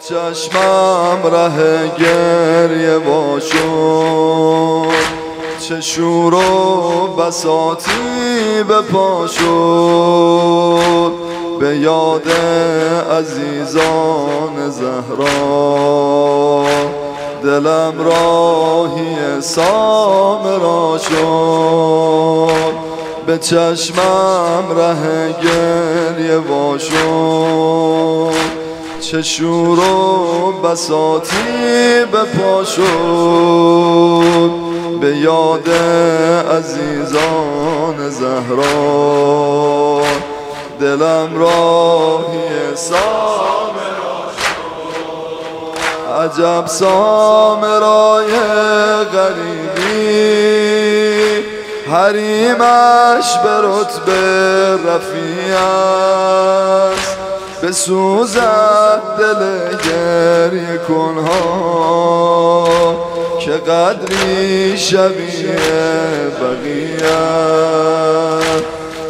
چشمم ره گریه واشد چه شور و بساتی به پا شد. به یاد عزیزان زهرا. دلم راهی سامرا شد. به چشمم ره گریه واشد چه شور و بساتی به پا شد. به یاد عزیزان زهرا. دلم راهی سامرا شد. عجب سامرای غریبی. حریمش به رتبه رفیع است. به سوزد دل گریه کنها. که قدری شبیه بقیه.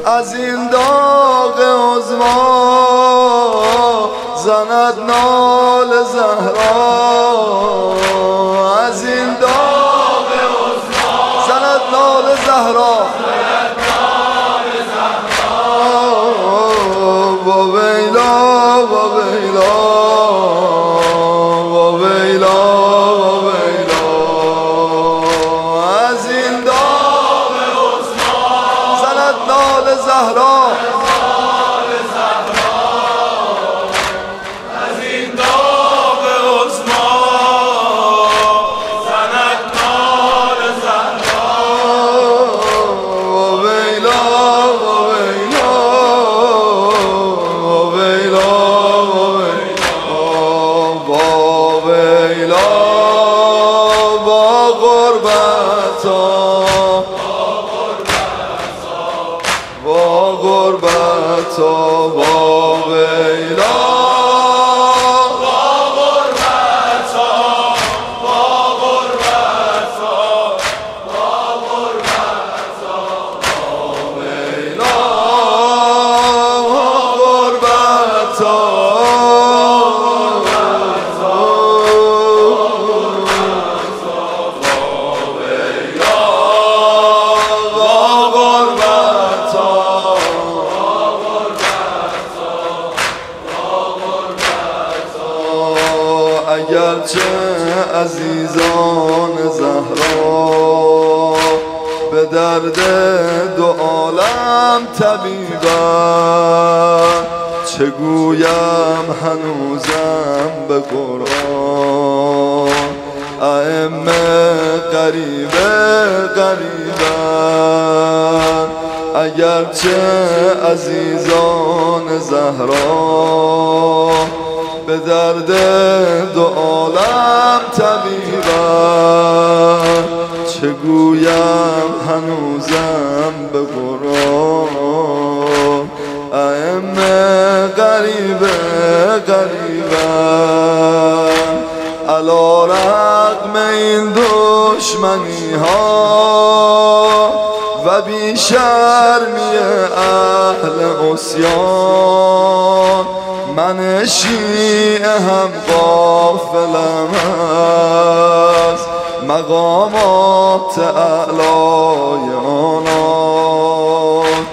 از این داغ عزما زند نال زهرا. با غربتا با ویلا اگرچه عزیزان زهرا به درد دو عالم طبیبن چه گویم هنوزم به قرآن؟ ائمه قریبه قریبن اگرچه عزیزان زهرا به درد دو عالم طبیبم. چه گویم هنوزم به قرآن؟ ائمه غریبه غریبم. علا رقم این دشمنی ها و بی شرمی اهل عصیان. من شیعه هم قافلم از مقامات اعلای آنان.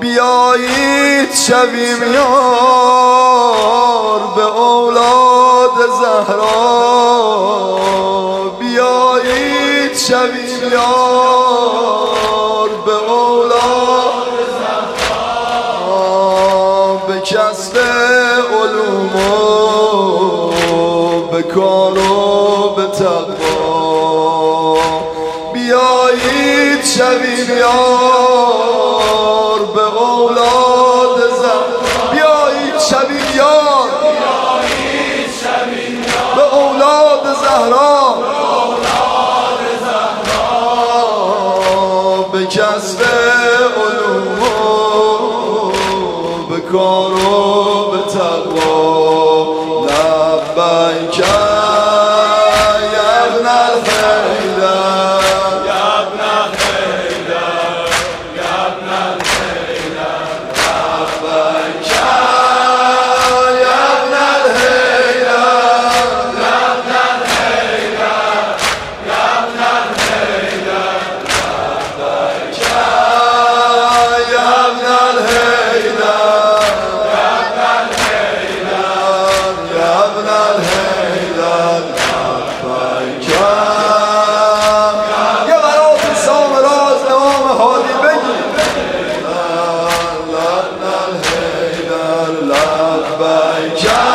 بیایید شویم یار به اولاد زهرا. بیایید شویم یار یار به اولاد زهرا بیایید شویم یار. به اولاد زهرا. به کسب علوم و به کار و به تقوا. لبیک Lullaby John